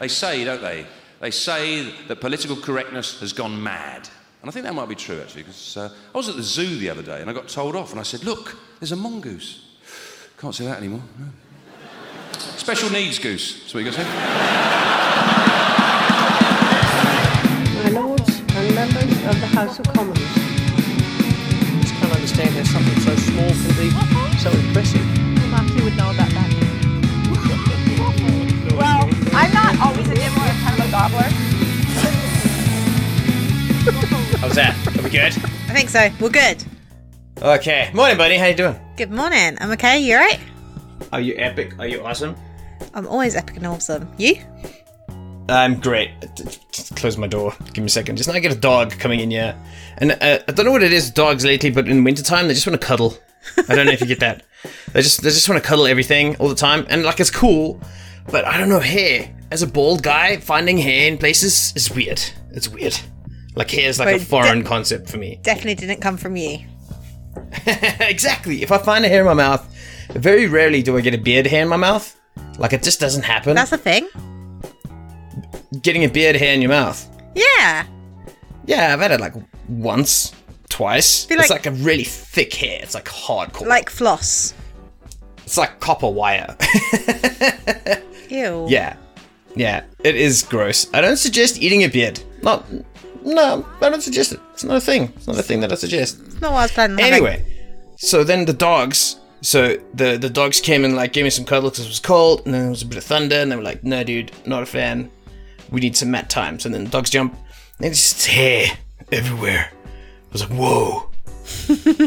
They say, don't they? They say that political correctness has gone mad. And I think that might be true, actually, because uh, I was at the zoo the other day and I got told off and I said, look, there's a mongoose. Can't say that anymore. No. Special needs goose, that's what you got to say. My lords and members of the House of Commons. I just can't understand how something so small can be so impressive. I'm kind of a gobbler. How's that? Are we good? I think so. We're good. Okay. Morning, buddy. How you doing? Good morning. I'm okay. You alright? Are you epic? Are you awesome? I'm always epic and awesome. You? I'm great. Just close my door. Give me a second. Just now I get a dog coming in here. And uh, I don't know what it is, dogs lately, but in wintertime, they just want to cuddle. I don't know if you get that. They just they just want to cuddle everything all the time. And like it's cool, but I don't know, hair. As a bald guy, finding hair in places is weird. It's weird. Like hair is like a foreign de- concept for me. Definitely didn't come from you. exactly. If I find a hair in my mouth, very rarely do I get a beard hair in my mouth. Like it just doesn't happen. That's a thing. Getting a beard hair in your mouth. Yeah. Yeah, I've had it like once, twice. Feel it's like- like a really thick hair. It's like hardcore. Like floss. it's like copper wire. Ew. yeah, yeah. It is gross. I don't suggest eating a beard. Not. No, I don't suggest it. It's not a thing. It's not a thing that I suggest. It's not what I was planning. Anyway, so then the dogs. So the the dogs came and like gave me some cuddles because it was cold, and then there was a bit of thunder, and they were like, "No, dude, not a fan. We need some mat time." So then the dogs jump, and there's just hair everywhere. I was like, "Whoa,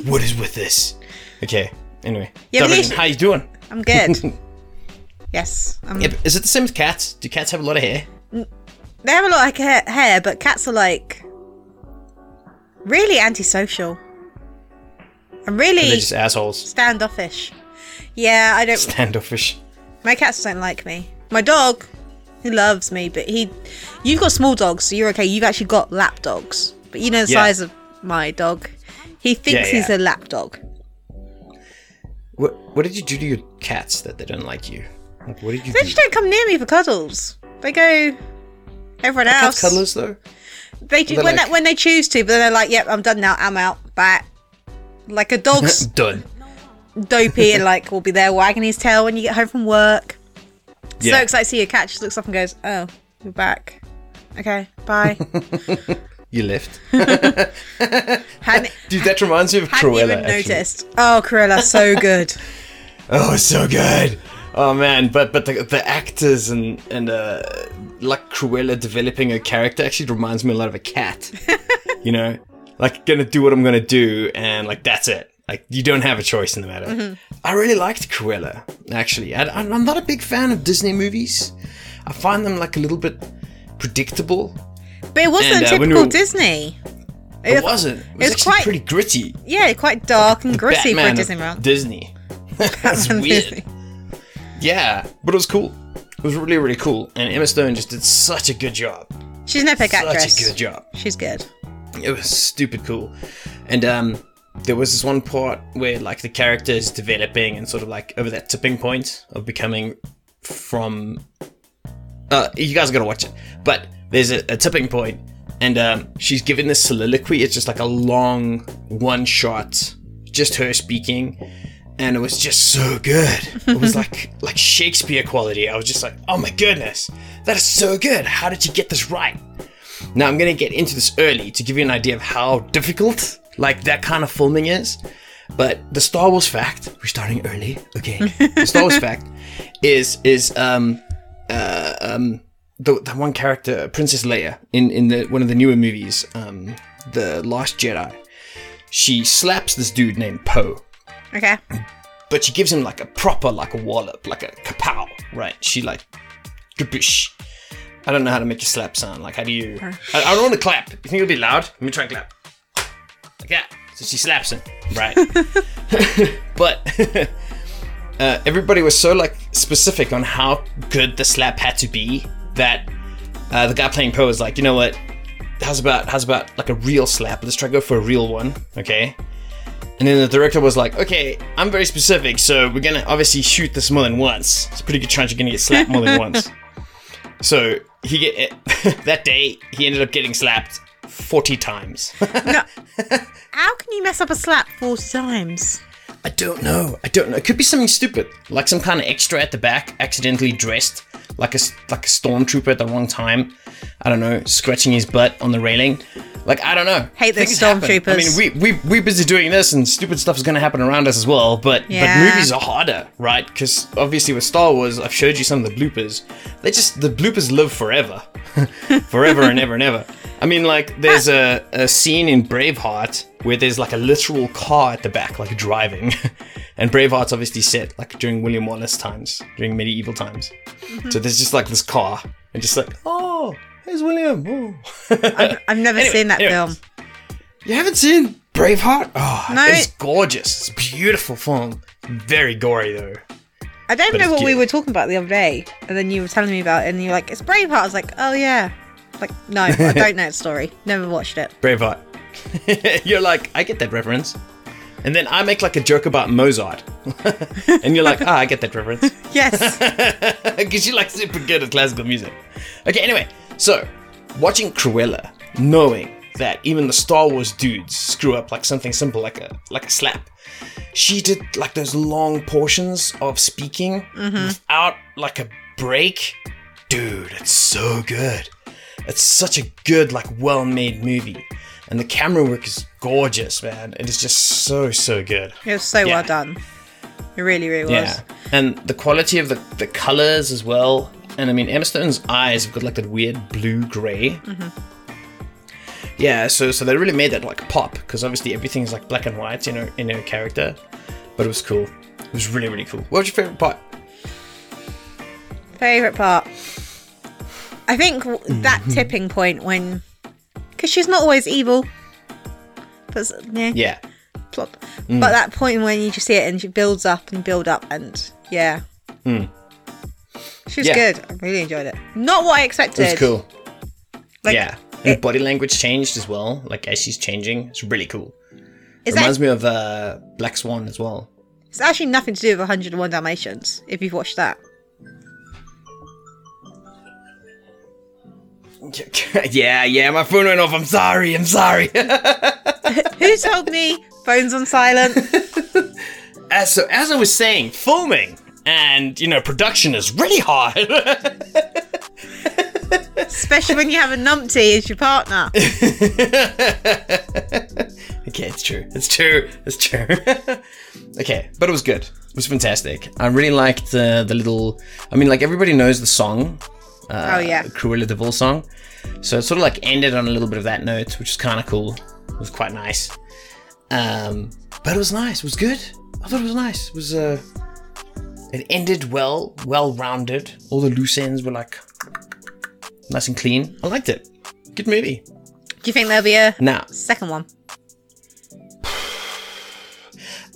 what is with this?" Okay. Anyway, Yeah, Dublin, how you doing? I'm good. yes. I'm, Yeah, is it the same with cats? Do cats have a lot of hair? They have a lot of ha- hair, but cats are like really antisocial. And They're really just assholes, standoffish. Yeah, I don't. standoffish. My cats don't like me. My dog, he loves me, but he. You've got small dogs, so you're okay. You've actually got lap dogs, but you know the Yeah. size of my dog. He thinks Yeah, he's a lap dog. What What did you do to your cats that they don't like you? Like, what did you They do? just don't come near me for cuddles. They go. Everyone else. cuddlers though. They do when like- they, when they choose to, but then they're like, "Yep, I'm done now. I'm out. Bye." Like a dog's Done. dopey and like will be there wagging his tail when you get home from work. Yeah. So excited to see your cat. Just looks up and goes, "Oh, you're back. Okay, bye." You left. Dude, that reminds me of Cruella. even actually. noticed. Oh, Cruella, so good. Oh, it's so good. Oh man, but but the, the actors and and uh, like Cruella developing her character actually reminds me a lot of a cat. you know, like gonna do what I'm gonna do, and like that's it. Like you don't have a choice in the matter. Mm-hmm. I really liked Cruella. Actually, I, I'm not a big fan of Disney movies. I find them like a little bit predictable. But it wasn't And, uh, typical we were- Disney. It, It- wasn't. It was, it was quite- pretty gritty. Yeah, quite dark and gritty for Batman a Disney. Disney. That's weird. Disney. Yeah, but it was cool. It was really, really cool. And Emma Stone just did such a good job. She's an epic Such actress. a good job. She's good. It was stupid cool. And um, there was this one part where like the character is developing and sort of like over that tipping point of becoming from. Uh, you guys gotta watch it. But there's a, a tipping point, and um, she's given this soliloquy. It's just like a long one shot, just her speaking, and it was just so good. It was like like Shakespeare quality. I was just like, oh my goodness, that is so good. How did you get this right? Now I'm gonna get into this early to give you an idea of how difficult like that kind of filming is. But the Star Wars fact, we're starting early, okay? the Star Wars fact is is um uh um the, the one character Princess Leia in in the one of the newer movies, um the Last Jedi. She slaps this dude named Poe Okay. but she gives him like a proper like a wallop, like a kapow, right? She like kaboosh. I don't know how to make a slap sound. Like how do you? I, I don't want to clap. You think it'll be loud? Let me try and clap. Like that. So she slaps him, right? but uh, everybody was so like specific on how good the slap had to be that uh, the guy playing Poe was like, you know what? How's about how's about like a real slap? Let's try to go for a real one, okay? And then the director was like, okay, I'm very specific, so we're gonna obviously shoot this more than once. It's a pretty good chance you're gonna get slapped more than once. So he get that day he ended up getting slapped forty times. No. How can you mess up a slap 40 times? I don't know. I don't know. It could be something stupid, like some kind of extra at the back, accidentally dressed like a like a stormtrooper at the wrong time. I don't know, scratching his butt on the railing. Like I don't know. Hate those happen. I mean, we we we're busy doing this, and stupid stuff is going to happen around us as well. But Yeah. but movies are harder, right? Because obviously with Star Wars, I've showed you some of the bloopers. They just the bloopers live forever, forever and ever and ever. I mean, like there's a, a scene in Braveheart where there's like a literal car at the back, like driving, and Braveheart's obviously set like during William Wallace times, during medieval times. Mm-hmm. So there's just like this car, and just like, oh, there's William. Oh. I've never Anyway, seen that anyway. film. You haven't seen Braveheart? Oh, No. it's gorgeous. It's a beautiful film. Very gory though. I don't But know it's what we were talking about the other day, and then you were telling me about it, and you're like, "It's Braveheart." I was like, "Oh yeah." Like, no, I don't know the story. Never watched it. Braveheart. you're like, I get that reference. And then I make like a joke about Mozart. and you're like, ah, I get that reference. Yes. Because you're like super good at classical music. Okay, anyway, so watching Cruella, knowing that even the Star Wars dudes screw up like something simple like a like a slap. She did like those long portions of speaking without like a break. Dude, it's so good. It's such a good, like well-made movie. And the camera work is gorgeous, man. It is just so, so good. It was so Yeah. well done. It really, really was. Yeah, and the quality of the, the colors as well. And I mean, Emma Stone's eyes have got like that weird blue gray. Yeah, so so they really made that like pop because obviously everything's like black and white in her in her character, but it was cool. It was really really cool. What was your favorite part? Favorite part. I think that Mm-hmm. tipping point when, because she's not always evil. But yeah, Yeah, plot. Mm. But that point when you just see it and she builds up and build up and yeah. She was. Yeah. good. I really enjoyed it. Not what I expected. it was cool. Like, yeah, it- body language changed as well. Like as she's changing, it's really cool. Is Reminds that, me of uh, Black Swan as well. it's actually nothing to do with 101 Dalmatians. If you've watched that, yeah, yeah, my phone went off. I'm sorry. I'm sorry. who told me? Phones on silent. as so as I was saying, filming and you know production is really hard. Especially when you have a numpty as your partner. okay, it's true. It's true. It's true. okay, but it was good. It was fantastic. I really liked the the little. I mean, like everybody knows the song. Uh, Oh, yeah. Cruella de Vil song. So it sort of like ended on a little bit of that note, which is kind of cool. It was quite nice. Um, but it was nice. It was good. I thought it was nice. It was uh, it ended well, well rounded. All the loose ends were like nice and clean. I liked it. Good movie. Do you think there'll be a Now, second one?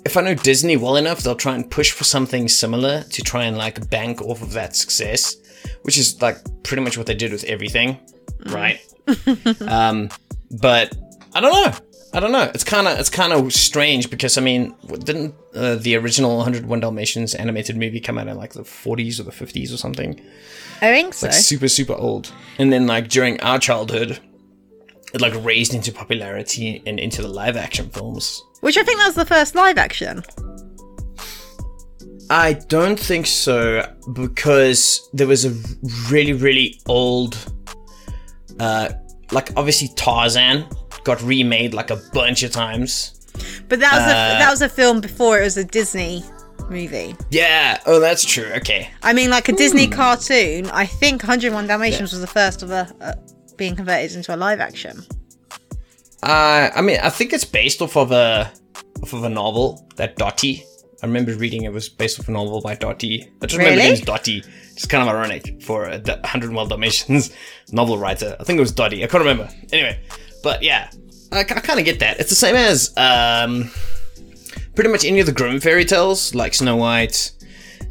if I know Disney well enough, they'll try and push for something similar to try and like bank off of that success, which is like pretty much what they did with everything, right? um, but I don't know. I don't know. It's kind of it's kind of strange because I mean, didn't uh, the original 101 Dalmatians animated movie come out in like the 40s or the 50s or something? I think so. Like super super old. And then like during our childhood, it like raised into popularity and into the live action films. Which I think that was the first live action. I don't think so because there was a really really old uh like obviously Tarzan got remade like a bunch of times. But that was a, Uh, that was a film before it was a Disney movie. Yeah, oh that's true. Okay. I mean, like a Disney cartoon. I think 101 Dalmatians was the first of a uh, being converted into a live action. Uh I mean I think it's based off of a off of a novel that Dottie I remember reading it was based off a novel by Dottie. I just remember Really? the name's Dottie. It's kind of ironic for a D- 101 Dalmatians novel writer. I think it was Dottie. I can't remember. Anyway, but yeah, I, kind of get that. It's the same as um, pretty much any of the Grimm fairy tales, like Snow White,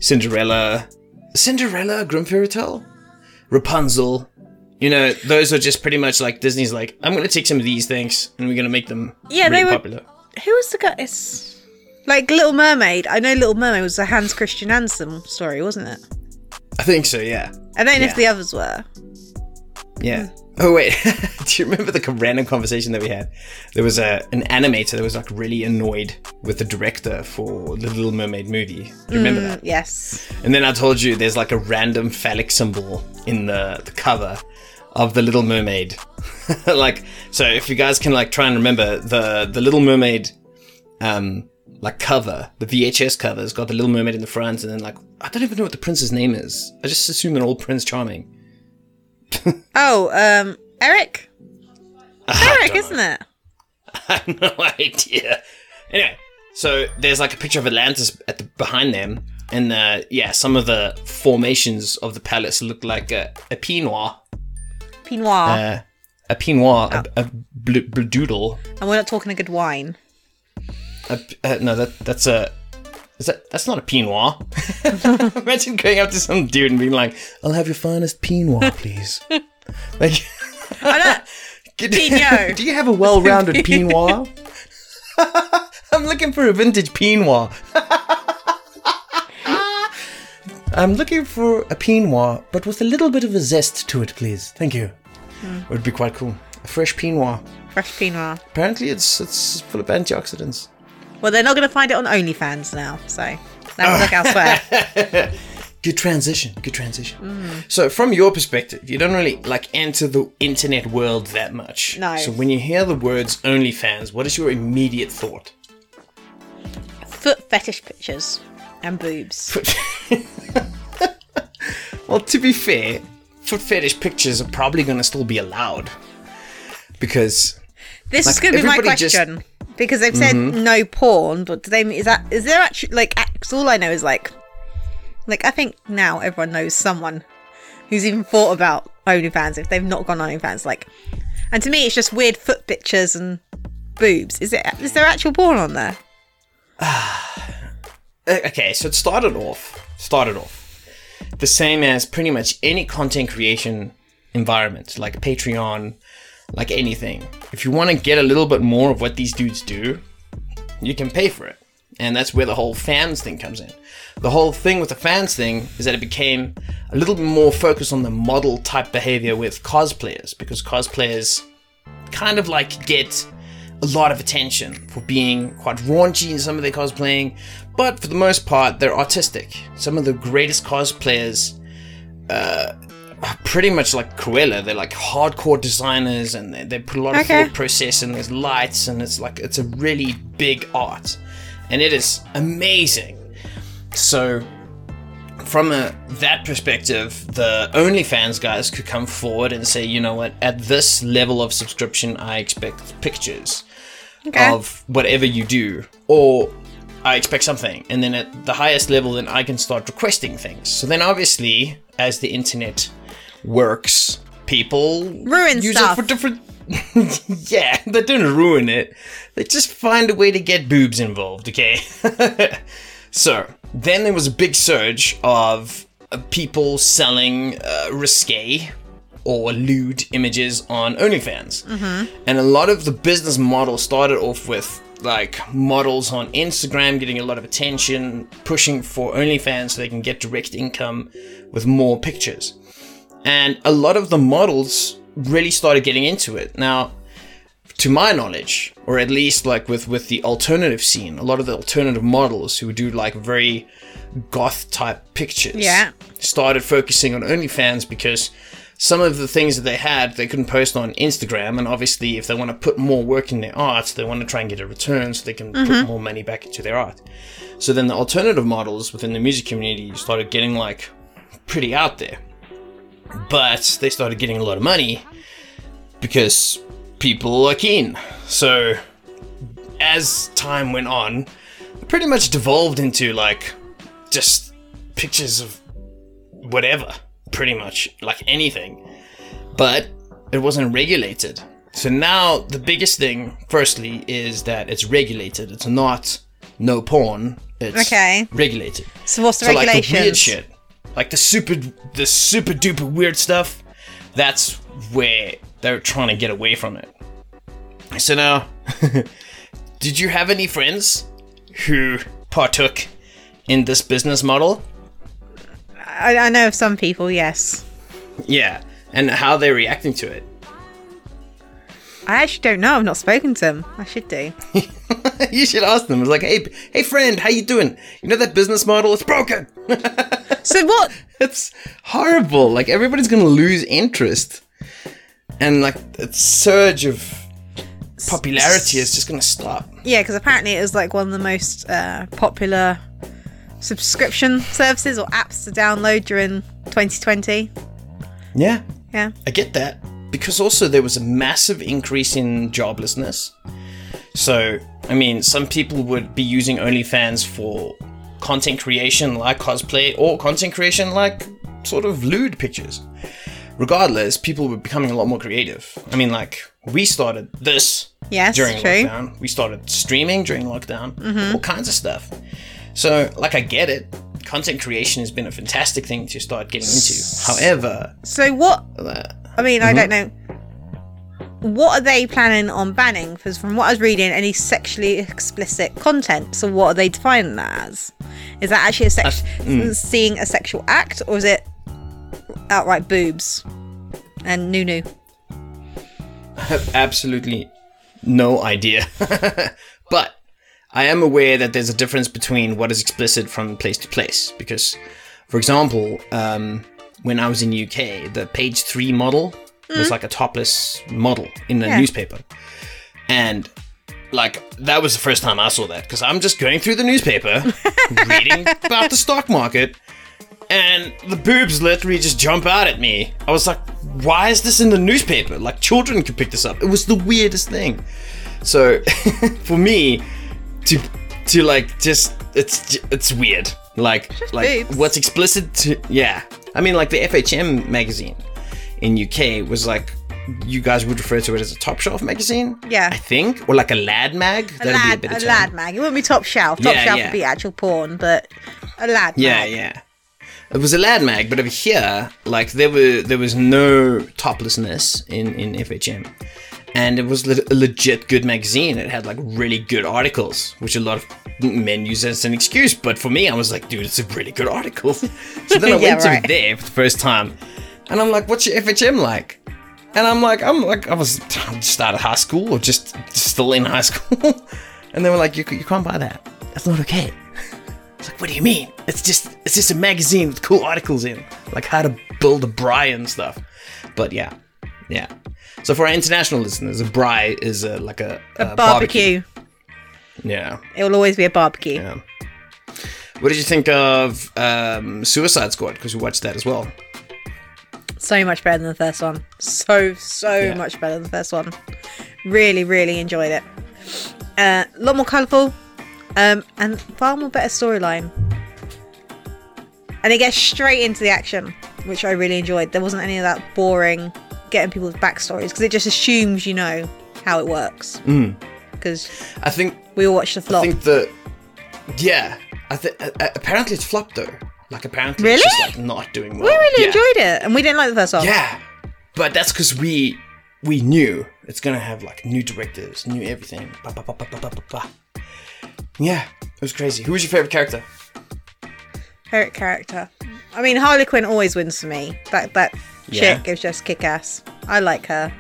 Cinderella, Cinderella, Grimm fairy tale, Rapunzel. You know, those are just pretty much like Disney's like, I'm going to take some of these things and we're going to make them Yeah, really they were- popular. Who was the guy? It's like Little Mermaid. I know Little Mermaid was a Hans Christian Andersen story, wasn't it? I think so. Yeah. I don't know Yeah. if the others were. Yeah. Oh wait, do you remember the random conversation that we had? There was a an animator that was like really annoyed with the director for the Little Mermaid movie. Do you remember that? Yes. And then I told you there's like a random phallic symbol in the, the cover of the Little Mermaid. like, so if you guys can like try and remember the the Little Mermaid, um, like cover, the VHS cover has got the Little Mermaid in the front, and then like I don't even know what the prince's name is. I just assume an old Prince Charming. Oh, um, Eric. Eric, isn't it? I have no idea. Anyway, so there's like a picture of Atlantis at the behind them, and uh, yeah, some of the formations of the palace look like a, a Pinot, Pinot. uh, a Pinot, a, a bl- doodle. and we're not talking a good wine. A, uh, no, that that's a. Is that that's not a Pinot? Imagine going up to some dude and being like, "I'll have your finest Pinot, please." like, I Pinot. Do you have a well-rounded Pinot? I'm looking for a vintage Pinot. I'm looking for a Pinot, but with a little bit of a zest to it, please. Thank you. It would be quite cool. A fresh Pinot. Fresh Pinot. Apparently, it's it's full of antioxidants. Well, they're not going to find it on OnlyFans now, so now look elsewhere. Good transition. Good transition. So, from your perspective, you don't really like enter the internet world that much. No. So, when you hear the words OnlyFans, what is your immediate thought? Foot fetish pictures and boobs. well, to be fair, foot fetish pictures are probably going to still be allowed because This is going to be my everybody just- question because they've said Mm-hmm. no porn, but do they is that is there actually like? All I know is like, like I think now everyone knows someone who's even thought about OnlyFans if they've not gone OnlyFans. Like, and to me, it's just weird foot pictures and boobs. Is it? Is there actual porn on there? Okay, so it started off started off the same as pretty much any content creation environment, like Patreon, like anything. If you want to get a little bit more of what these dudes do, you can pay for it. And that's where the whole fans thing comes in. The whole thing with the fans thing is that it became a little bit more focused on the model type behavior with cosplayers because cosplayers kind of like get a lot of attention for being quite raunchy in some of their cosplaying, but for the most part, they're artistic. Some of the greatest cosplayers uh, pretty much like Cruella. They're like hardcore designers, and they, they put a lot of Okay. thought process, and there's lights, and it's like it's a really big art, and it is amazing. So from a that perspective, the OnlyFans guys could come forward and say, you know what, at this level of subscription, I expect pictures Okay. of whatever you do, or I expect something, and then at the highest level, then I can start requesting things. So then, obviously, as the internet works, people Ruin use stuff. it for different. yeah, they don't ruin it. They just find a way to get boobs involved. Okay. So then there was a big surge of uh, people selling uh, risque or lewd images on OnlyFans, and a lot of the business model started off with like models on Instagram getting a lot of attention, pushing for OnlyFans so they can get direct income with more pictures, and a lot of the models really started getting into it. Now, to my knowledge, or at least like with with the alternative scene, a lot of the alternative models who do like very goth type pictures, Yeah. started focusing on OnlyFans because some of the things that they had they couldn't post on Instagram, and obviously if they want to put more work in their art, they want to try and get a return so they can put mm-hmm. more money back into their art. So then the alternative models within the music community started getting like pretty out there, but they started getting a lot of money because people are keen. So as time went on, it pretty much devolved into like just pictures of whatever, pretty much like anything. But it wasn't regulated. So now the biggest thing, firstly, is that it's regulated. It's not no porn. It's Okay. regulated. So what's the So like weird shit, like the super, the super duper weird stuff, that's where they're trying to get away from it. So now, did you have any friends who partook in this business model? I, I know of some people, yes. Yeah, and how they're reacting to it. I actually don't know. I've not spoken to them. I should do. you should ask them. It's like, hey, hey, friend, how you doing? You know that business model? It's broken. So what? it's horrible. Like everybody's gonna lose interest, and like the surge of popularity is just gonna stop. Yeah, because apparently it was like one of the most uh, popular subscription services or apps to download during 2020. Yeah, Yeah. I get that because also there was a massive increase in joblessness. So, I mean, some people would be using OnlyFans for content creation like cosplay or content creation like sort of lewd pictures. Regardless, people were becoming a lot more creative. I mean, like, we started this Yes, during true. lockdown. We started streaming during lockdown, all kinds of stuff. So, like, I get it. Content creation has been a fantastic thing to start getting into. However, So what? uh, I mean, I don't know. What are they planning on banning? Because from what I was reading, any sexually explicit content. So what are they defining that as? Is that actually a sex- seeing a sexual act, or is it outright boobs and new new? have absolutely no idea. but I am aware that there's a difference between what is explicit from place to place. Because, for example, um, when I was in UK, the page three model was hmm. like a topless model in a Yeah. newspaper, and like that was the first time I saw that because I'm just going through the newspaper, reading about the stock market, and the boobs literally just jump out at me. I was like, why is this in the newspaper? Like, children could pick this up. It was the weirdest thing. So, for me, to to like just it's it's weird. Like like boobs. what's explicit to yeah. I mean, like the FHM magazine in UK was like you guys would refer to it as a top shelf magazine. Yeah. I think, or like a lad mag. A lad, a lad mag. It wouldn't be top shelf. Top Yeah, shelf yeah. would be actual porn, but a lad Yeah, mag. Yeah, yeah. It was a lad mag, but over here, like there were there was no toplessness in in FHM, and it was le- a legit good magazine. It had like really good articles, which a lot of men use as an excuse. But for me, I was like, dude, it's a really good article. so then I Yeah, went to right. it there for the first time, and I'm like, what's your FHM like? And I'm like, I'm like, I was just out of high school or just still in high school, and they were like, you you can't buy that. That's not okay. It's like, what do you mean? It's just it's just a magazine with cool articles in, like how to build a braai and stuff. But yeah, yeah. So for our international listeners, a braai is a, like a, A barbecue. Yeah, It will always be a barbecue. yeah. What did you think of um, Suicide Squad? Because we watched that as well. So much better than the first one. So so Yeah. much better than the first one. Really, really enjoyed it. Uh, a lot more colourful, um, and far more better storyline. And it gets straight into the action, which I really enjoyed. There wasn't any of that boring getting people's backstories because it just assumes you know how it works. Because I think we all watched the flop. I think the yeah. I think uh, apparently it's flopped though. Like apparently it's Really? just like not doing well. we really Yeah. enjoyed it, and we didn't like the first one. Yeah, but that's because we we knew it's gonna have like new directors, new everything. Ba, ba, ba, ba, ba, ba, ba, ba. Yeah, it was crazy. Who was your favorite character? Favorite character. I mean, Harley Quinn always wins for me. That that Yeah. chick is just kick ass. I like her.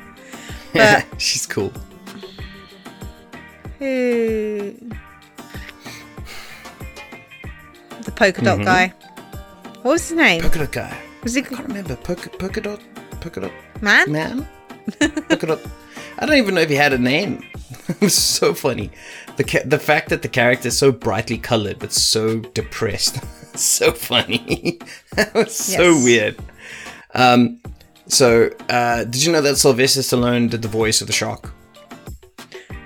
But She's cool. who? The polka dot Mm-hmm. guy. What was his name? Polka dot guy. Was he I can't remember. Polka, polka dot. Polka dot man? man. polka dot. I don't even know if he had a name. it was so funny. The ca- the fact that the character is so brightly colored but so depressed. so funny. that was so weird. Um, so uh, did you know that Sylvester Stallone did the voice of the shark?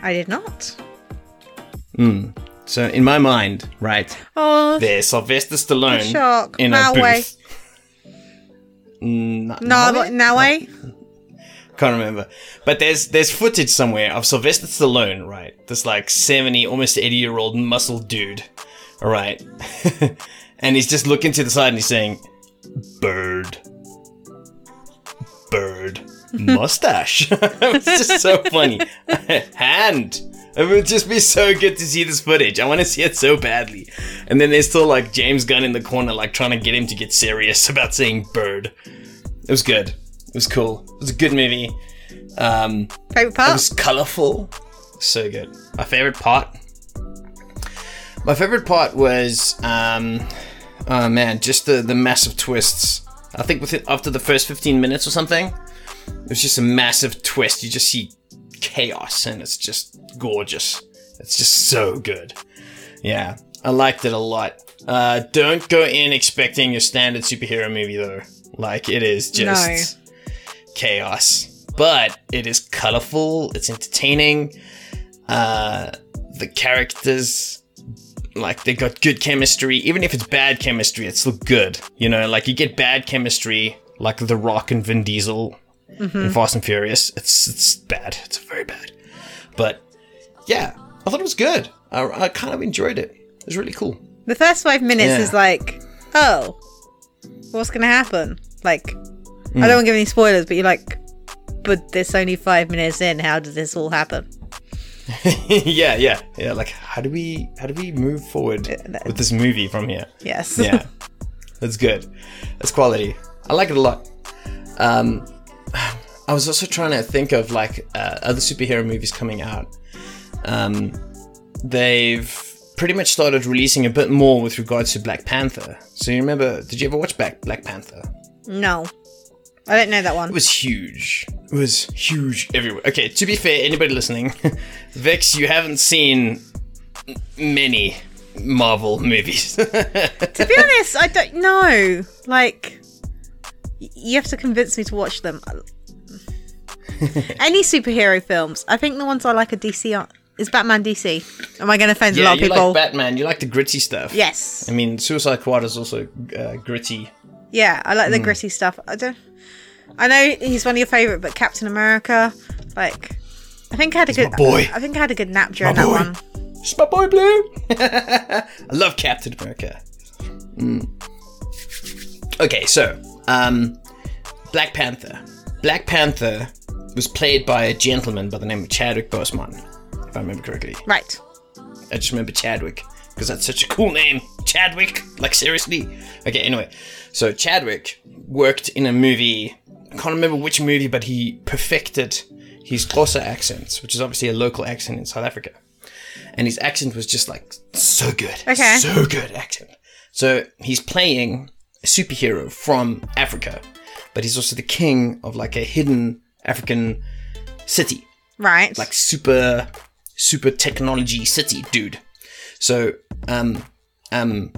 I did not. So in my mind, right, Oh, there's Sylvester Stallone The shark. in a Norway. booth. Mm, no, no way. Can't remember. But there's there's footage somewhere of Sylvester Stallone, right? This like 70, almost 80 year old muscle dude. Alright. and he's just looking to the side and he's saying, Bird. Bird. Mustache. it's just so funny. Hand. It would just be so good to see this footage. I want to see it so badly. And then there's still like James Gunn in the corner, like trying to get him to get serious about saying bird. It was good. It was cool. It was a good movie. Um, Favorite it was colorful. So good. My favorite part. My favorite part was, um, oh man, just the the massive twists. I think within after the first fifteen minutes or something, it was just a massive twist. You just see chaos, and it's just gorgeous. It's just so good. Yeah, I liked it a lot. Uh, don't go in expecting your standard superhero movie though. Like it is just chaos, but it is colorful. It's entertaining. Uh, the characters, like they got good chemistry. Even if it's bad chemistry, it's still good. You know, like you get bad chemistry, like The Rock and Vin Diesel in Fast and Furious. It's it's bad. It's very bad. But yeah, I thought it was good. I, I kind of enjoyed it. It was really cool. The first five minutes Yeah. is like, oh, what's gonna happen? Like, Hmm. I don't want to give any spoilers, but you're like, but there's only five minutes in. How did this all happen? yeah, yeah, yeah. Like, how do we how do we move forward with this movie from here? Yes. yeah, that's good. That's quality. I like it a lot. Um, I was also trying to think of like uh, other superhero movies coming out. Um, they've pretty much started releasing a bit more with regards to Black Panther. So you remember? Did you ever watch Black Black Panther? no, I don't know that one. It was huge. It was huge everywhere. Okay, to be fair, anybody listening, Vex, you haven't seen many Marvel movies. to be honest, I don't know. Like, you have to convince me to watch them. Any superhero films, I think the ones I like are DC. Are, is Batman DC? Am I going to offend a lot of you people? like Batman. You like the gritty stuff. yes. I mean, Suicide Squad is also uh, gritty. Yeah, I like the Hmm. gritty stuff. I don't. I know he's one of your favorite, but Captain America, like, I think I had a good my boy. I think I had a good nap during My that boy. one. It's my boy Blue. I love Captain America. Mm. Okay, so um, Black Panther. Black Panther was played by a gentleman by the name of Chadwick Boseman, if I remember correctly. Right. I just remember Chadwick because that's such a cool name. Chadwick, like seriously. Okay, anyway, so Chadwick worked in a movie. I can't remember which movie, but he perfected his Xhosa accents, which is obviously a local accent in South Africa. And his accent was just like so good. Okay. So good accent. So he's playing a superhero from Africa, but he's also the king of like a hidden African city Right. like super super technology city dude so um um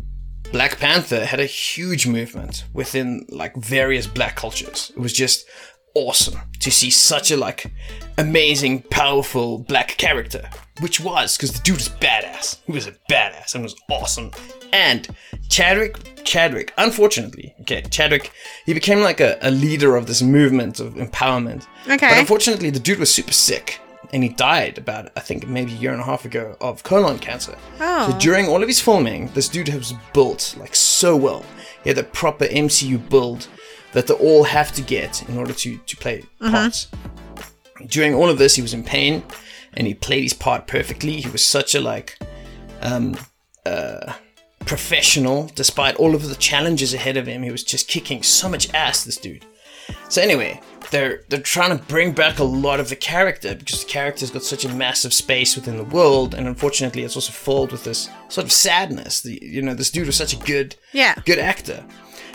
black panther had a huge movement within like various black cultures. It was just awesome to see such a like amazing powerful black character which was because the dude was badass. He was a badass and was awesome. And chadwick chadwick unfortunately okay chadwick he became like a, a leader of this movement of empowerment. Okay. but unfortunately the dude was super sick and he died about I think maybe a year and a half ago of colon cancer. Oh. So during all of his filming, this dude was built like so well. He had a proper MCU build that they all have to get in order to to play parts. During all of this, he was in pain, and he played his part perfectly. He was such a like um, uh, professional, despite all of the challenges ahead of him. He was just kicking so much ass. This dude. So anyway, they're they're trying to bring back a lot of the character because the character's got such a massive space within the world, and unfortunately, it's also filled with this sort of sadness. The, you know, this dude was such a good Yeah. good actor,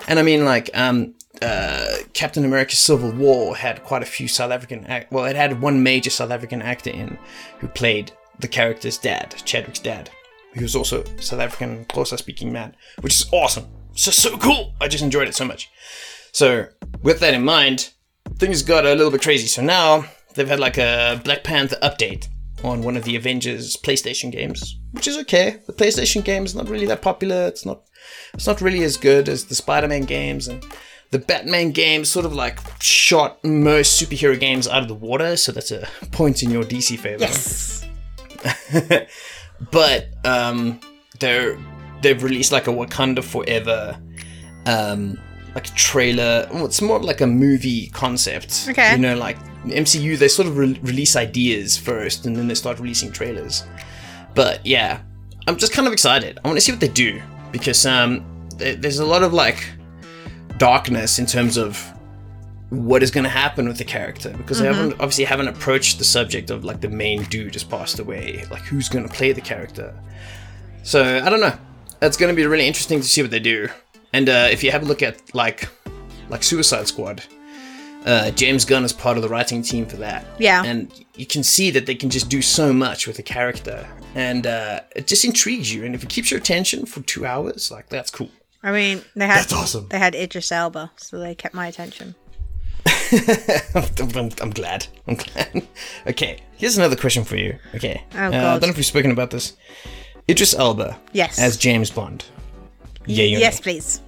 and I mean like um. Uh, Captain America: Civil War had quite a few South African. Act- well, it had one major South African actor in who played the character's dad, Chadwick's dad. who was also a South African Xhosa speaking man, which is awesome. Just so cool. I just enjoyed it so much. So, with that in mind, things got a little bit crazy. So now they've had like a Black Panther update on one of the Avengers PlayStation games, which is okay. The PlayStation game is not really that popular. It's not it's not really as good as the Spider-Man games and the Batman games sort of like shot most superhero games out of the water, so that's a point in your DC favor. Yes. but um, they're they've released like a Wakanda Forever, um, like a trailer. Well, it's more like a movie concept. Okay. You know, like MCU they sort of re- release ideas first, and then they start releasing trailers. But yeah, I'm just kind of excited. I want to see what they do because um, th- there's a lot of like darkness in terms of what is going to happen with the character because they haven't obviously haven't approached the subject of like the main dude just passed away. Like who's going to play the character? So I don't know. It's going to be really interesting to see what they do. And uh, if you have a look at like like Suicide Squad, uh, James Gunn is part of the writing team for that. Yeah. And you can see that they can just do so much with a character, and uh, it just intrigues you. And if it keeps your attention for two hours, like that's cool. I mean, they had That's awesome. They had Idris Elba, so they kept my attention. I'm, I'm- I'm glad. I'm glad. Okay, here's another question for you. Okay. Oh, Uh, I don't know if we've spoken about this. Idris Elba. Yes. As James Bond. Yay or yes, please.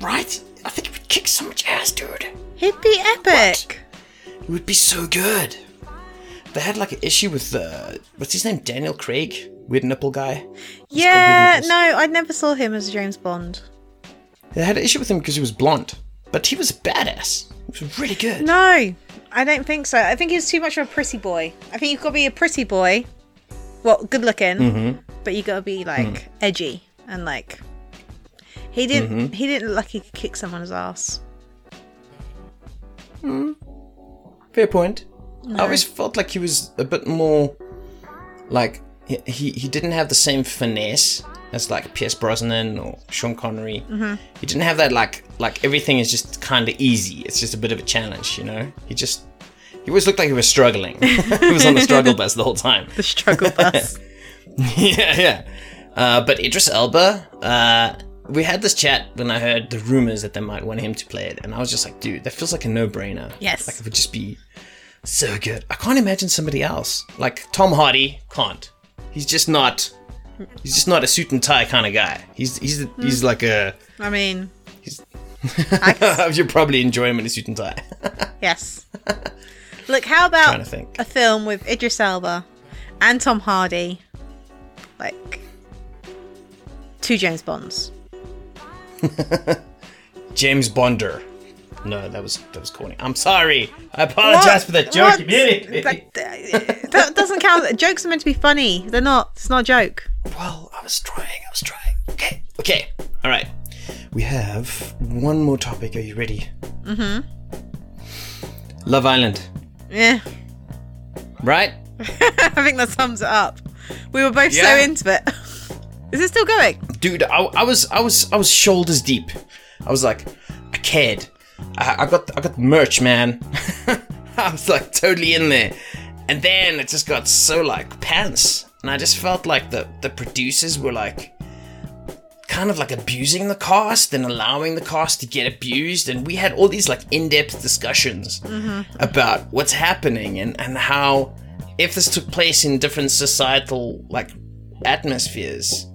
Right? I think it would kick so much ass, dude. He'd be epic. It would be so good. They had like an issue with uh, what's his name? Daniel Craig, weird nipple guy. Yeah, no, I never saw him as James Bond. They had an issue with him because he was blonde, but he was a badass. He was really good. No, I don't think so. I think he was too much of a pretty boy. I think you've got to be a pretty boy. Well, good looking, Mm-hmm. but you got to be like Mm. edgy and like. He didn't. Mm-hmm. He didn't look like he could kick someone's ass. Fair point. I always felt like he was a bit more like he he, he didn't have the same finesse as like Pierce Brosnan or Sean Connery. Mm-hmm. He didn't have that like like everything is just kind of easy. It's just a bit of a challenge, you know. He just he always looked like he was struggling. he was on the struggle bus the whole time. The struggle bus. yeah, yeah. Uh, but Idris Elba, uh, we had this chat when I heard the rumors that they might want him to play it, and I was just like, dude, that feels like a no-brainer. Yes. like it would just be so good. I can't imagine somebody else like Tom Hardy. Can't. He's just not. He's just not a suit and tie kind of guy. He's he's he's like a. I mean, You'd probably enjoy him in a suit and tie. yes. Look, how about a film with Idris Elba and Tom Hardy, like two James Bonds? James Bonder. No, that was that was corny. I'm sorry. I apologize for that joke What? immediately. That, that doesn't count. Jokes are meant to be funny. They're not. It's not a joke. Well, I was trying. I was trying. Okay. Okay. All right. We have one more topic. Are you ready? Mm-hmm. Love Island. Yeah, Right? I think that sums it up. We were both so Yeah. into it. Is it still going? Dude, I, I was I was I was shoulders deep. I was like, I cared. I, I got I got merch, man. I was like totally in there. And then it just got so like pants. And I just felt like the, the producers were like kind of like abusing the cast and allowing the cast to get abused and we had all these like in-depth discussions mm-hmm. about what's happening and, and how if this took place in different societal like atmospheres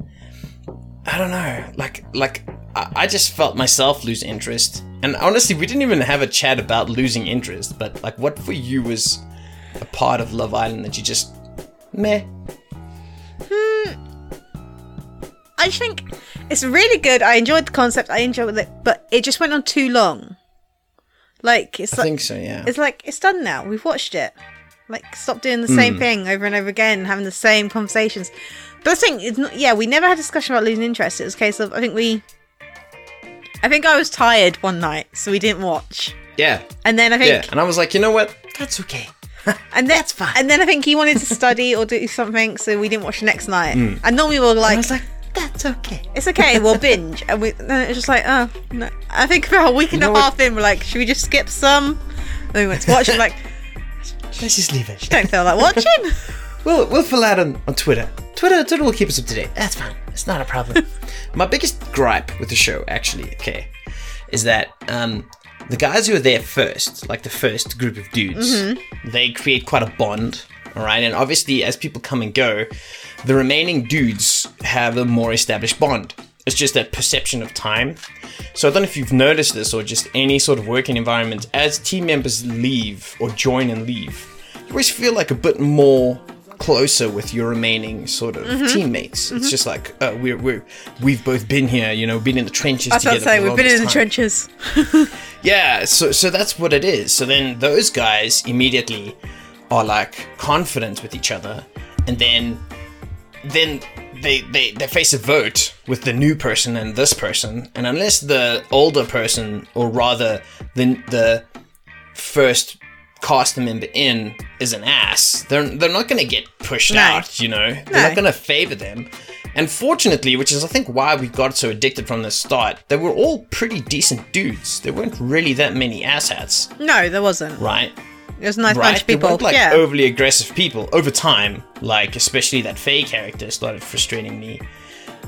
I don't know. Like, like I, just felt myself lose interest. And honestly, we didn't even have a chat about losing interest. But like, what for you was a part of Love Island that you just meh? Hmm. I think it's really good. I enjoyed the concept. I enjoyed it, but it just went on too long. Like it's I like think so. Yeah. it's like it's done now. We've watched it. Like stop doing the same thing over and over again, having the same conversations. But I think it's not. Yeah, we never had a discussion about losing interest. It was a case of I think we. I think I was tired one night, so we didn't watch. Yeah. And then I think, Yeah. And I was like, you know what? That's okay. and then, fine. And then I think he wanted to study or do something, so we didn't watch the next night. Hmm. And normally we're like, I was like, that's okay. it's okay, we'll binge. And we, then it was just like, oh, no. I think about a week and know a what? half in, we're like, should we just skip some? And we went to watch it, like, Let's just leave it. don't feel like watching. We'll we'll fill out on, on Twitter. Twitter Twitter will keep us up to date. That's fine. It's not a problem. My biggest gripe with the show, actually, okay, is that um, the guys who are there first, like the first group of dudes, they create quite a bond. All right, and obviously, as people come and go, the remaining dudes have a more established bond. It's just that perception of time. So I don't know if you've noticed this or just any sort of working environment. As team members leave or join and leave, you always feel like a bit more closer with your remaining sort of Mm-hmm. teammates. It's just like uh, we're we're we've both been here, you know, been in the trenches I was together. to say we've been in the time. trenches. Yeah, so so that's what it is. So then those guys immediately are like confident with each other, and then then they they they face a vote with the new person and this person, and unless the older person, or rather the the first cast member in is an ass, they're they're not gonna get pushed No. out. You know, they're not gonna favor them. And fortunately, which is I think why we got so addicted from the start, they were all pretty decent dudes. There weren't really that many asshats, No, there wasn't. right? It was a nice bunch right? of They people. weren't like yeah. overly aggressive people. Over time, like especially that Faye character started frustrating me,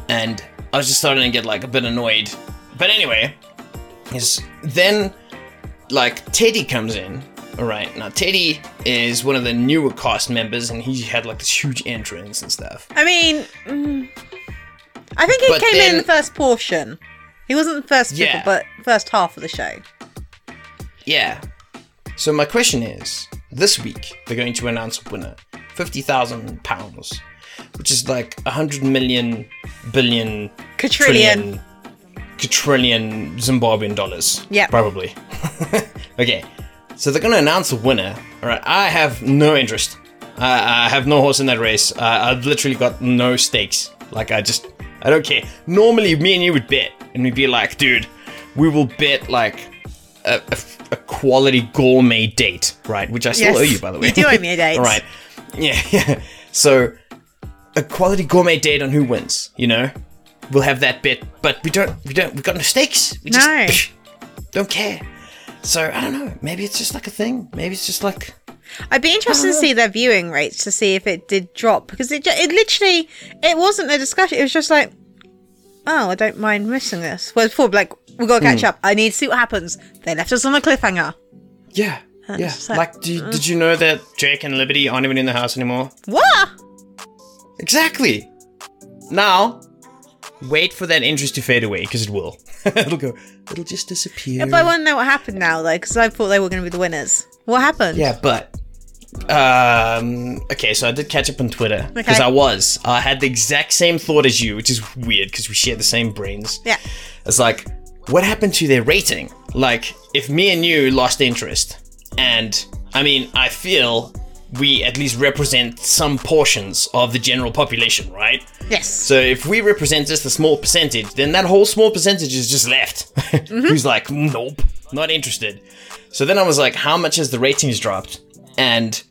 and I was just starting to get like a bit annoyed. But anyway, is then like Teddy comes in. All right, now Teddy is one of the newer cast members, and he had like this huge entrance and stuff. I mean, mm, I think he But came in then- the first portion. He wasn't the first people, Yeah. but first half of the show. Yeah. So my question is, this week they're going to announce a winner, fifty thousand pounds, which is like a hundred million billion Quadrillion. trillion, quadrillion Zimbabwean dollars. Yeah. probably. okay, so they're going to announce a winner. All right, I have no interest. I, I have no horse in that race. Uh, I've literally got no stakes. Like I just, I don't care. Normally, me and you would bet, and we'd be like, dude, we will bet like a, a, a quality gourmet date, right? Which I still Yes. owe you, by the way. You do owe me a date. All right. Yeah, yeah. So, a quality gourmet date on who wins. You know, we'll have that bet, but we don't. We don't. we've got no stakes. We just No. psh, don't care. So I don't know. Maybe it's just like a thing. Maybe it's just like I'd be interested to see their viewing rates to see if it did drop because it, it literally it wasn't a discussion. It was just like, oh, I don't mind missing this. Whereas before, like, we got to catch Hmm. up. I need to see what happens. They left us on a cliffhanger. yeah, yeah. like, Like, do you, did you know that Jake and Liberty aren't even in the house anymore? What? Exactly. Now, wait for that interest to fade away because it will. it'll go. It'll just disappear. But I want to know what happened now, though, because I thought they were going to be the winners. What happened? Yeah, but um okay, so I did catch up on Twitter because Okay. I was I had the exact same thought as you, which is weird because we share the same brains. Yeah. It's like what happened to their rating? Like if me and you lost interest and I mean, I feel we at least represent some portions of the general population, right? Yes. So if we represent just a small percentage, then that whole small percentage is just left. Mm-hmm. Who's like, nope, not interested. So then I was like, how much has the ratings dropped? And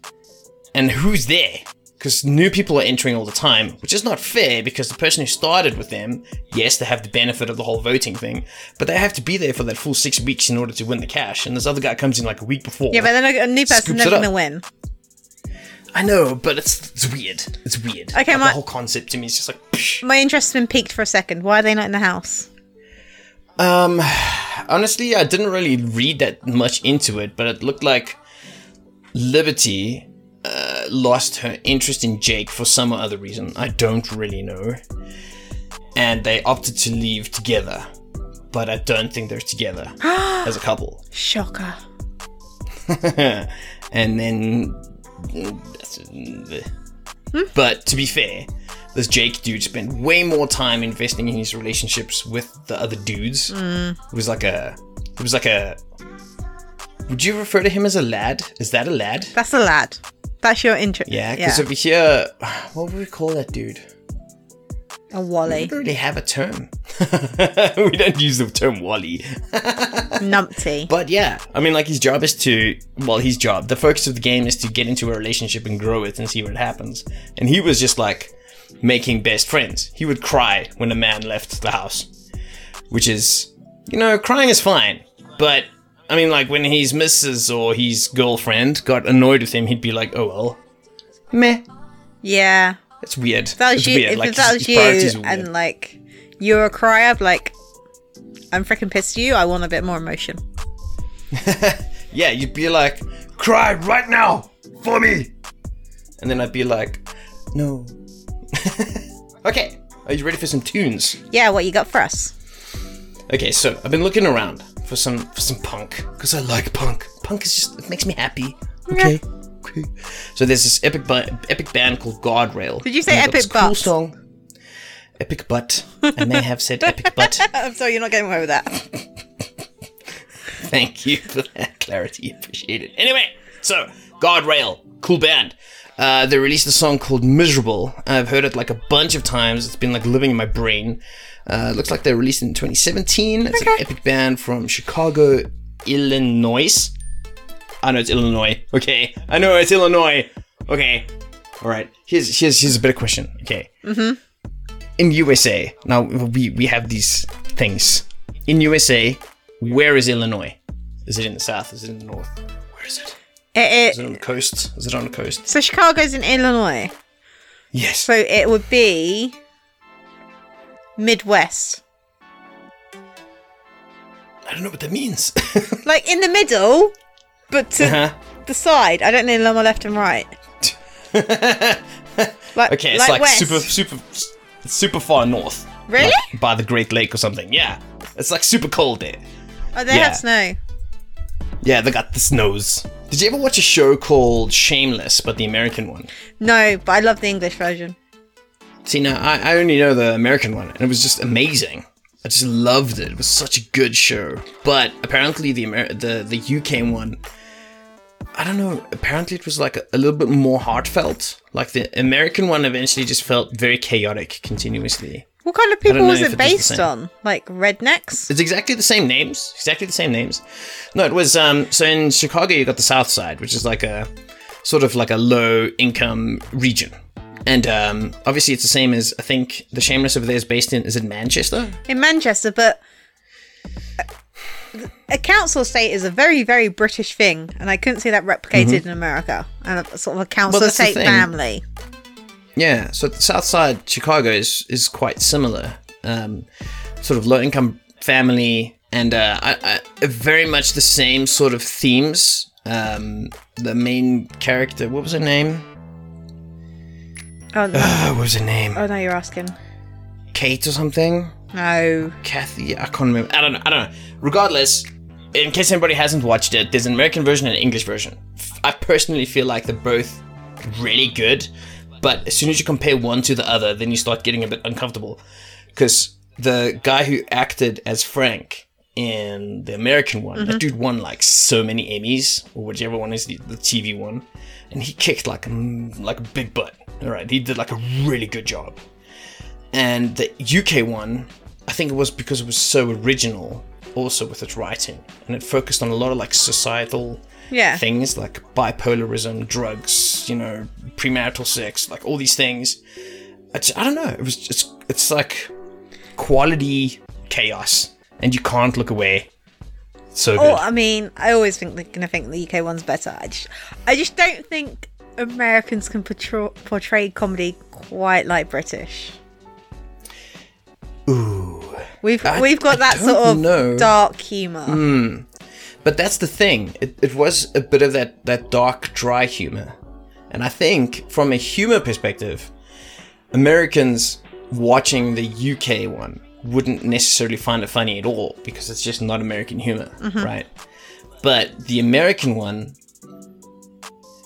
and who's there? Because new people are entering all the time, which is not fair because the person who started with them, yes, they have the benefit of the whole voting thing, but they have to be there for that full six weeks in order to win the cash. And this other guy comes in like a week before. yeah, but then a, new person's Scoops never going to win. I know, but it's it's weird. It's weird. Okay, Like, my- the whole concept to me is just like. psh. My interest has been peaked for a second. Why are they not in the house? Um, honestly, I didn't really read that much into it, but it looked like Liberty uh, lost her interest in Jake for some other reason. I don't really know. And they opted to leave together, but I don't think they're together as a couple. Shocker. and then. Hmm? But to be fair, this Jake dude spent way more time investing in his relationships with the other dudes. Hmm. It was like a. It was like a. Would you refer to him as a lad? Is that a lad? That's a lad. That's your interest. Yeah, because over here, what would we call that dude? a wally. We don't really have a term. we don't use the term Wally. Numpty. But yeah, I mean, like his job is to, well, his job, the focus of the game is to get into a relationship and grow it and see what happens. And he was just like making best friends. He would cry when a man left the house, which is, you know, crying is fine. But I mean, like when his missus or his girlfriend got annoyed with him, he'd be like, oh well, meh. Yeah. It's weird. If that was it's you, weird. if, like that was you and like you're a crier, like, I'm freaking pissed at you. I want a bit more emotion. Yeah, you'd be like, cry right now for me. And then I'd be like, no. okay, are you ready for some tunes? Yeah, what you got for us? Okay, so I've been looking around for some for some punk because I like punk. Punk is just it makes me happy. Okay, okay. So there's this epic epic band called Guardrail. Did you say And they've got Epic Butt? song. Epic butt. I may have said epic butt. I'm sorry, you're not getting away with that. Thank you for that clarity. Appreciate it. Anyway, so Guardrail, cool band. Uh, they released a song called Miserable. I've heard it like a bunch of times. It's been like living in my brain. Uh, looks like they released it in 2017. It's an Okay. epic band from Chicago, Illinois. I know it's Illinois. Okay, I know it's Illinois. Okay, all right. Here's here's here's a better question. Okay. Mm-hmm. In USA, now we we have these things. In USA, where is Illinois? Is it in the south? Is it in the north? Where is it? It, Is it on the coast? Is it on the coast? so Chicago's in Illinois. Yes. So it would be Midwest. I don't know what that means. Like in the middle, but to uh-huh. the side. I don't know my left and right. like, Okay, it's like, super, super, super far north. Really? Like by the Great Lake or something. Yeah. It's like super cold there. Oh, they yeah. have snow. Yeah, they got the snows. Did you ever watch a show called Shameless, but the American one? No, but I love the English version. See, now I, I only know the American one, and it was just amazing. I just loved it. It was such a good show. But apparently, the Amer- the the UK one, I don't know. Apparently, it was like a, a little bit more heartfelt. Like the American one, eventually just felt very chaotic continuously. What kind of people was it it based same. on? Like rednecks? It's exactly the same names. Exactly the same names. No, it was um. So in Chicago, you got the South Side, which is like a sort of like a low income region. And um, obviously, it's the same as I think the Shameless over there is based in. Is it Manchester? in Manchester, but a council estate is a very, very British thing, and I couldn't see that replicated in America. And a, sort of a council Mm-hmm. estate family. Yeah, so the South Side Chicago is is quite similar. Um, sort of low income family, and uh, I, I, very much the same sort of themes. Um, the main character, what was her name? Oh, no. Uh, what was her name? oh no, you're asking. Kate or something? No. Kathy? I can't remember. I don't know. I don't know. Regardless, in case anybody hasn't watched it, there's an American version and an English version. I personally feel like they're both really good, but as soon as you compare one to the other, then you start getting a bit uncomfortable. Because the guy who acted as Frank in the American one, that mm-hmm. dude won like so many Emmys, or whichever one is the, the TV one, and he kicked like a, like a big butt. All right, he did like a really good job and the UK one, I think it was because it was so original, also with its writing, and it focused on a lot of like societal Yeah. things like bipolarism, drugs, you know, premarital sex, like all these things. I, I don't know. It was just it's like quality chaos, and you can't look away. So good. Oh, I mean, I always think they're gonna think the UK one's better. I just, I just don't think Americans can portray, portray comedy quite like British. Ooh. We've I- we've got that sort of know. Dark humor. Hmm. But that's the thing. It, it was a bit of that, that dark, dry humor. And I think, from a humor perspective, Americans watching the UK one wouldn't necessarily find it funny at all because it's just not American humor, mm-hmm. right? But the American one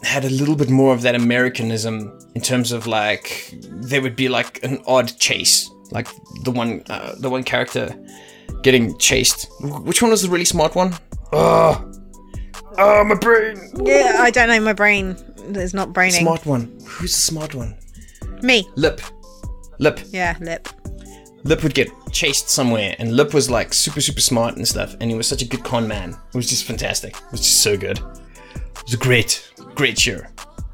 had a little bit more of that Americanism in terms of like there would be like an odd chase, like the one uh, the one character getting chased. Which one was the really smart one? Oh, oh, my brain. Yeah, I don't know. My brain is not braining. Smart one. Who's the smart one? Me. Lip. Lip. Yeah, lip. Lip would get chased somewhere, and Lip was like super, super smart and stuff, and he was such a good con man. It was just fantastic. It was just so good. It was a great, great show.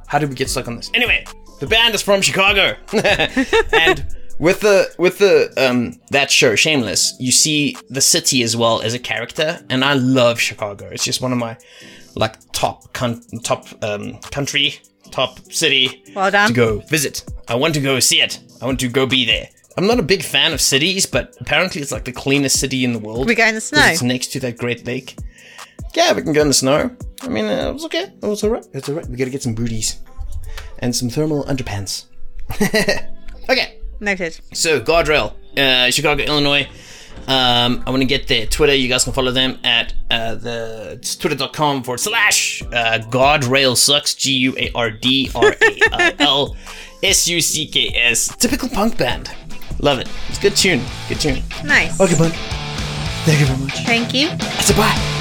How did we get stuck on this? Anyway, the band is from Chicago, and with the with the um that show Shameless, you see the city as well as a character, and I love Chicago. It's just one of my like top con- top um country top city Well done. to go visit. I want to go see it. I want to go be there. I'm not a big fan of cities, but apparently it's like the cleanest city in the world. We go in the 'cause snow. It's next to that Great Lake. Yeah, we can go in the snow. I mean, uh, it was okay. It was alright. It's alright. We gotta get some booties and some thermal underpants. okay, Noted. so guardrail, uh, Chicago, Illinois. Um, I want to get their Twitter. You guys can follow them at uh, the it's twitter.com forward slash uh, Guardrail Sucks. G U A R D R A I L S U C K S. Typical punk band. Love it. It's a good tune. Good tune. Nice. Okay, bud. Thank you very much. Thank you. That's a bye.